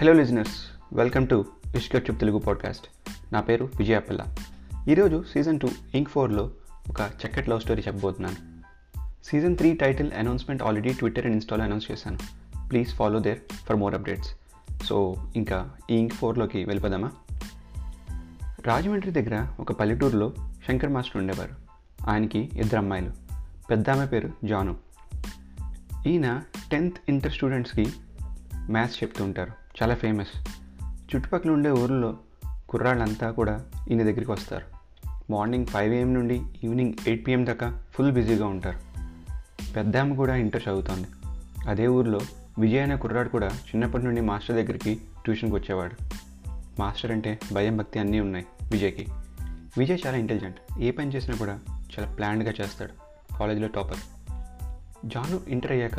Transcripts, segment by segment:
Hello listeners welcome to ఇష్కట్యూబ్ Telugu podcast నా పేరు విజయాపిల్ల ఈరోజు సీజన్ టూ ఇంక్ ఫోర్లో ఒక చక్కటి లవ్ స్టోరీ చెప్పబోతున్నాను. Season three title announcement already Twitter and ఇన్స్టాలో అనౌన్స్ చేశాను. Please follow there for more updates so ఇంకా ఈ ఇంక్ ఫోర్లోకి వెళ్ళిపోదామా? రాజమండ్రి దగ్గర ఒక పల్లెటూరులో శంకర్ మాస్టర్ ఉండేవారు. ఆయనకి ఇద్దరు అమ్మాయిలు. పెద్ద ఆమె పేరు జాను. ఈయన టెన్త్ ఇంటర్ స్టూడెంట్స్కి మ్యాథ్స్ చెప్తూ ఉంటారు. చాలా ఫేమస్ చుట్టుపక్కల ఉండే ఊర్లో కుర్రాళ్ళంతా కూడా ఈయన దగ్గరికి వస్తారు. మార్నింగ్ ఫైవ్ ఏఎం నుండి ఈవినింగ్ ఎయిట్ పిఎం దాకా ఫుల్ బిజీగా ఉంటారు. పెద్దామ కూడా ఇంటర్ చదువుతోంది. అదే ఊర్లో విజయ్ అనే కుర్రాడు కూడా చిన్నప్పటి నుండి మాస్టర్ దగ్గరికి ట్యూషన్కి వచ్చేవాడు. మాస్టర్ అంటే భయం భక్తి అన్నీ ఉన్నాయి విజయ్కి. విజయ్ చాలా ఇంటెలిజెంట్ ఏ పని చేసినా కూడా చాలా ప్లాన్డ్గా చేస్తాడు. కాలేజీలో టాపర్ జాను ఇంటర్ అయ్యాక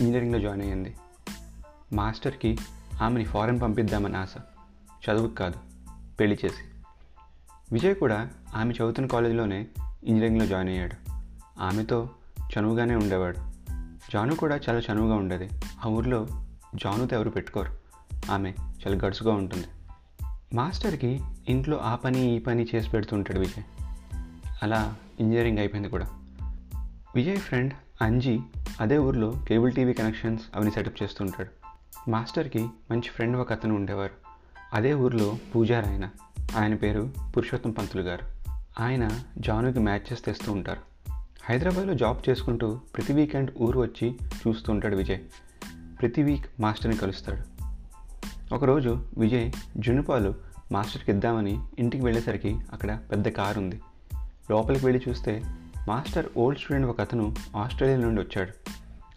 ఇంజనీరింగ్లో జాయిన్ అయ్యింది. మాస్టర్కి ఆమెని ఫారెన్ పంపిద్దామని ఆశ. చదువుకు కాదు పెళ్ళి చేసి. విజయ్ కూడా ఆమె చదువుతున్న కాలేజీలోనే ఇంజనీరింగ్లో జాయిన్ అయ్యాడు. ఆమెతో చనువుగానే ఉండేవాడు. జాను కూడా చాలా చనువుగా ఉండేది. ఆ ఊర్లో జానుతో ఎవరు పెట్టుకోరు. ఆమె చాలా గడుసుగా ఉంటుంది. మాస్టర్కి ఇంట్లో ఆ పని ఈ పని చేసి పెడుతుంటాడు విజయ్. అలా ఇంజనీరింగ్ అయిపోయింది కూడా. విజయ్ ఫ్రెండ్ అంజీ అదే ఊర్లో కేబుల్ టీవీ కనెక్షన్స్ అవన్నీ సెటప్ చేస్తుంటాడు మాస్టర్కి మంచి ఫ్రెండ్ ఒక అతను ఉండేవారు. అదే ఊర్లో పూజారి ఆయన ఆయన పేరు పురుషోత్తం పంతులు గారు. ఆయన జానుకి మ్యాచెస్ తెస్తూ ఉంటారు. హైదరాబాద్లో జాబ్ చేసుకుంటూ ప్రతి వీకెండ్ ఊరు వచ్చి చూస్తూ ఉంటాడు విజయ్. ప్రతి వీక్ మాస్టర్ని కలుస్తాడు. ఒకరోజు విజయ్ జున్నుపాలు మాస్టర్కి ఇద్దామని ఇంటికి వెళ్ళేసరికి అక్కడ పెద్ద కారు ఉంది. లోపలికి వెళ్ళి చూస్తే మాస్టర్ ఓల్డ్ స్టూడెంట్ ఒక అతను ఆస్ట్రేలియా నుండి వచ్చాడు.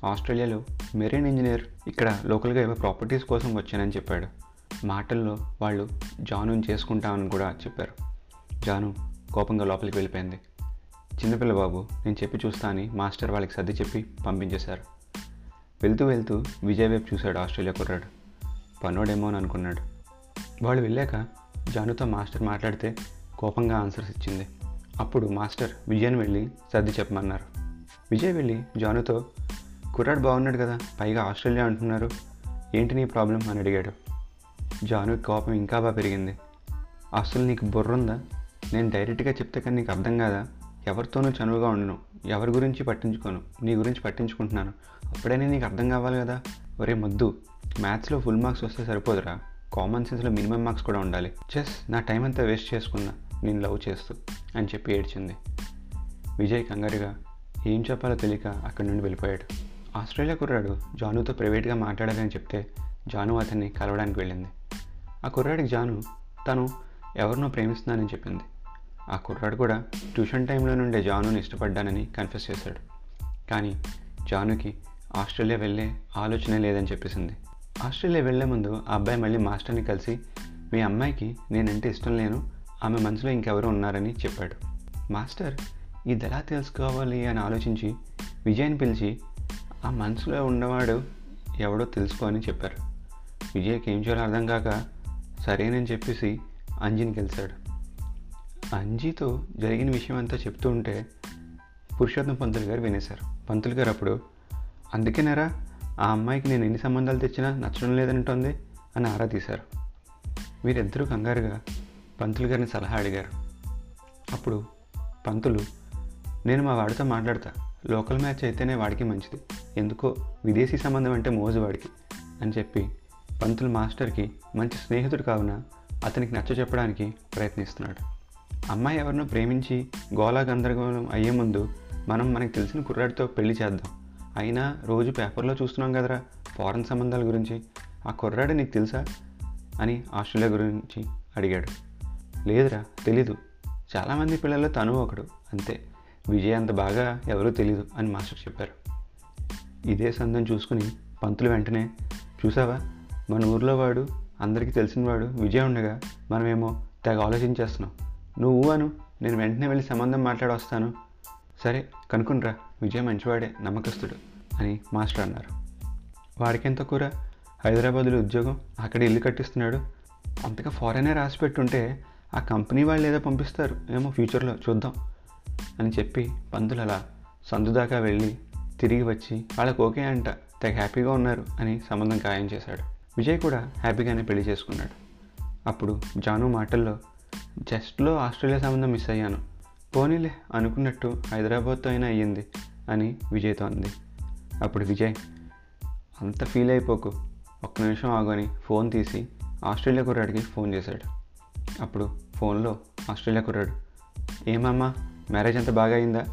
ఆస్ట్రేలియాలో మెరైన్ ఇంజనీర్ ఇక్కడ లోకల్గా ఏవో ప్రాపర్టీస్ కోసం వచ్చానని చెప్పాడు. మాటల్లో వాళ్ళు జాను చేసుకుంటామని కూడా చెప్పారు. జాను కోపంగా లోపలికి వెళ్ళిపోయింది. చిన్నపిల్ల బాబు నేను చెప్పి చూస్తా అని మాస్టర్ వాళ్ళకి సర్ది చెప్పి పంపించేశారు. వెళ్తూ వెళ్తూ విజయ్ వైపు చూశాడు ఆస్ట్రేలియా కుర్రాడు. పన్నోడేమో అని అనుకున్నాడు. వాళ్ళు వెళ్ళాక జానుతో మాస్టర్ మాట్లాడితే కోపంగా ఆన్సర్స్ ఇచ్చింది. అప్పుడు మాస్టర్ విజయ్ని వెళ్ళి సర్ది చెప్పమన్నారు. విజయ్ వెళ్ళి జానుతో కుర్రాడు బాగున్నాడు కదా. పైగా ఆస్ట్రేలియా అంటున్నారు. ఏంటి నీ ప్రాబ్లం? అని అడిగాడు. జాను కోపం ఇంకా బాగా పెరిగింది. అసలు నీకు బుర్ర ఉందా నేను డైరెక్ట్గా చెప్తే కానీ నీకు అర్థం కాదా? ఎవరితోనూ చనువుగా ఉండను. ఎవరి గురించి పట్టించుకోను. నీ గురించి పట్టించుకుంటున్నాను. అప్పుడైనా నీకు అర్థం కావాలి కదా? ఒరే ముద్దు మ్యాథ్స్లో ఫుల్ మార్క్స్ వస్తే సరిపోదురా. కామన్ సెన్స్లో మినిమం మార్క్స్ కూడా ఉండాలి. చెస్ నా టైం అంతా వేస్ట్ చేసుకున్నా. నేను లవ్ చేస్తూ అని చెప్పి ఏడ్చింది. విజయ్ కంగారుగా ఏం చెప్పాలో తెలియక అక్కడి నుండి వెళ్ళిపోయాడు. ఆస్ట్రేలియా కుర్రాడు జానుతో ప్రైవేట్గా మాట్లాడాలని చెప్తే జాను అతన్ని కలవడానికి వెళ్ళింది. ఆ కుర్రాడికి జాను తను ఎవరినో ప్రేమిస్తున్నానని చెప్పింది. ఆ కుర్రాడు కూడా ట్యూషన్ టైంలో నుండే జానుని ఇష్టపడ్డానని కన్ఫెస్ చేశాడు. కానీ జానుకి ఆస్ట్రేలియా వెళ్ళే ఆలోచనే లేదని చెప్పేసింది. ఆస్ట్రేలియా వెళ్ళే ముందు ఆ అబ్బాయి మళ్ళీ మాస్టర్ని కలిసి మీ అమ్మాయికి నేనంటే ఇష్టం లేను ఆమె మనసులో ఇంకెవరో ఉన్నారని చెప్పాడు. మాస్టర్ ఇది ఎలా తెలుసుకోవాలి అని ఆలోచించి విజయ్ని పిలిచి ఆ మనసులో ఉన్నవాడు ఎవడో తెలుసుకో అని చెప్పారు. విజయ్కి ఏం చేయాలో అర్థం కాక సరేనని చెప్పేసి అంజీని కలిశాడు అంజీతో జరిగిన విషయం అంతా చెప్తూ ఉంటే పురుషోత్తం పంతులు గారు వినేశారు. పంతులు గారు అప్పుడు అందుకేనరా ఆ అమ్మాయికి నేను ఎన్ని సంబంధాలు తెచ్చినా నచ్చడం లేదంటుంది అని ఆరా తీశారు. వీరిద్దరూ కంగారుగా పంతులు గారిని సలహా అడిగారు. అప్పుడు పంతులు నేను మా వాడితో మాట్లాడతా. లోకల్ మ్యాచ్ అయితేనే వాడికి మంచిది. ఎందుకో విదేశీ సంబంధం అంటే మోజు వాడికి అని చెప్పి పంతులు మాస్టర్కి మంచి స్నేహితుడు కావున అతనికి నచ్చ చెప్పడానికి ప్రయత్నిస్తున్నాడు. అమ్మాయి ఎవరినో ప్రేమించి గోలా గందరగోళం అయ్యే ముందు మనం మనకు తెలిసిన కుర్రాడితో పెళ్ళి చేద్దాం. అయినా రోజు పేపర్లో చూస్తున్నాం కదరా ఫారెన్ సంబంధాల గురించి. ఆ కుర్రాడు నీకు తెలుసా? అని ఆస్ట్రేలియా గురించి అడిగాడు. లేదురా తెలీదు. చాలామంది పిల్లల్లో తను ఒకడు అంతే. విజయ్ అంత బాగా ఎవరూ తెలీదు అని మాస్టర్ చెప్పారు. ఇదే సందం చూసుకుని పంతులు వెంటనే చూసావా? మన ఊర్లో వాడు అందరికీ తెలిసినవాడు విజయ్ ఉండగా మనమేమో తెగ ఆలోచించేస్తున్నాం. నువ్వు అను నేను వెంటనే వెళ్ళి సంబంధం మాట్లాడొస్తాను. సరే కనుక్కునిరా విజయ్ మంచివాడే నమ్మకస్తుడు అని మాస్టర్ అన్నారు. వాడికెంత కూర? హైదరాబాద్లో ఉద్యోగం అక్కడ ఇల్లు కట్టిస్తున్నాడు. అంతగా ఫారెనే రాసి పెట్టుంటే ఆ కంపెనీ వాళ్ళు ఏదో పంపిస్తారు. ఏమో ఫ్యూచర్లో చూద్దాం అని చెప్పి పంతులు అలా సందు దాకా వెళ్ళి తిరిగి వచ్చి వాళ్ళకి ఓకే అంట తెగ హ్యాపీగా ఉన్నారు అని సంబంధం ఖాయం చేశాడు. విజయ్ కూడా హ్యాపీగానే పెళ్ళి చేసుకున్నాడు. అప్పుడు జాను మాటల్లో జస్ట్లో ఆస్ట్రేలియా సంబంధం మిస్ అయ్యాను. పోనీలే అనుకున్నట్టు హైదరాబాద్తో అయినా అయ్యింది అని విజయ్తో అంది. అప్పుడు విజయ్ అంత ఫీల్ అయిపోకు. ఒక్క నిమిషం ఆగని ఫోన్ తీసి ఆస్ట్రేలియా కుర్రాడికి ఫోన్ చేశాడు. అప్పుడు ఫోన్లో ఆస్ట్రేలియా కుర్రాడు ఏమమ్మా మ్యారేజ్ అంత బాగా అయిందా?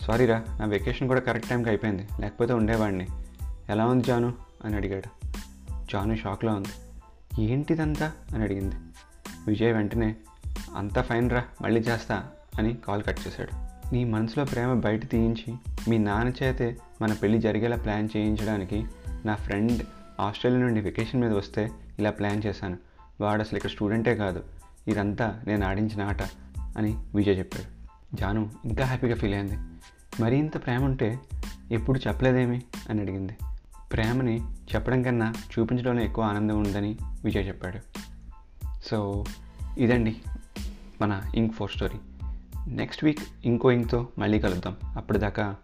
సారీరా నా వెకేషన్ కూడా కరెక్ట్ టైంకి అయిపోయింది. లేకపోతే ఉండేవాడిని. ఎలా ఉంది జాను? అని అడిగాడు. జాను షాక్లో ఉంది. ఏంటిదంతా? అని అడిగింది. విజయ్ వెంటనే అంతా ఫైన్ రా మళ్ళీ చేస్తా అని కాల్ కట్ చేశాడు. నీ మనసులో ప్రేమ బయట తీయించి మీ నాన్న చేతే మన పెళ్ళి జరిగేలా ప్లాన్ చేయించడానికి నా ఫ్రెండ్ ఆస్ట్రేలియా నుండి వెకేషన్ మీద వస్తే ఇలా ప్లాన్ చేశాను. వాడు అసలు ఇక్కడ స్టూడెంటే కాదు. ఇదంతా నేను ఆడించిన ఆట అని విజయ్ చెప్పాడు. జాను ఇంకా హ్యాపీగా ఫీల్ అయింది. మరీ ఇంత ప్రేమ ఉంటే ఎప్పుడు చెప్పలేదేమి? అని అడిగింది. ప్రేమని చెప్పడం కన్నా చూపించడంలో ఎక్కువ ఆనందం ఉందని విజయ్ చెప్పాడు. సో ఇదండి మన ink four story. Next week ఇంకో ఇంక్తో మళ్ళీ కలుద్దాం. అప్పటిదాకా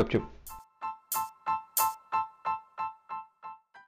గప్చుప్.